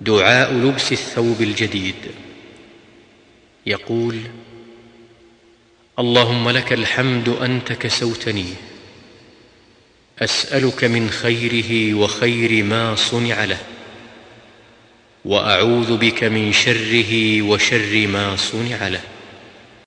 دعاء لبس الثوب الجديد. يقول اللهم لك الحمد أنت كسوتني أسألك من خيره وخير ما صنع له وأعوذ بك من شره وشر ما صنع له.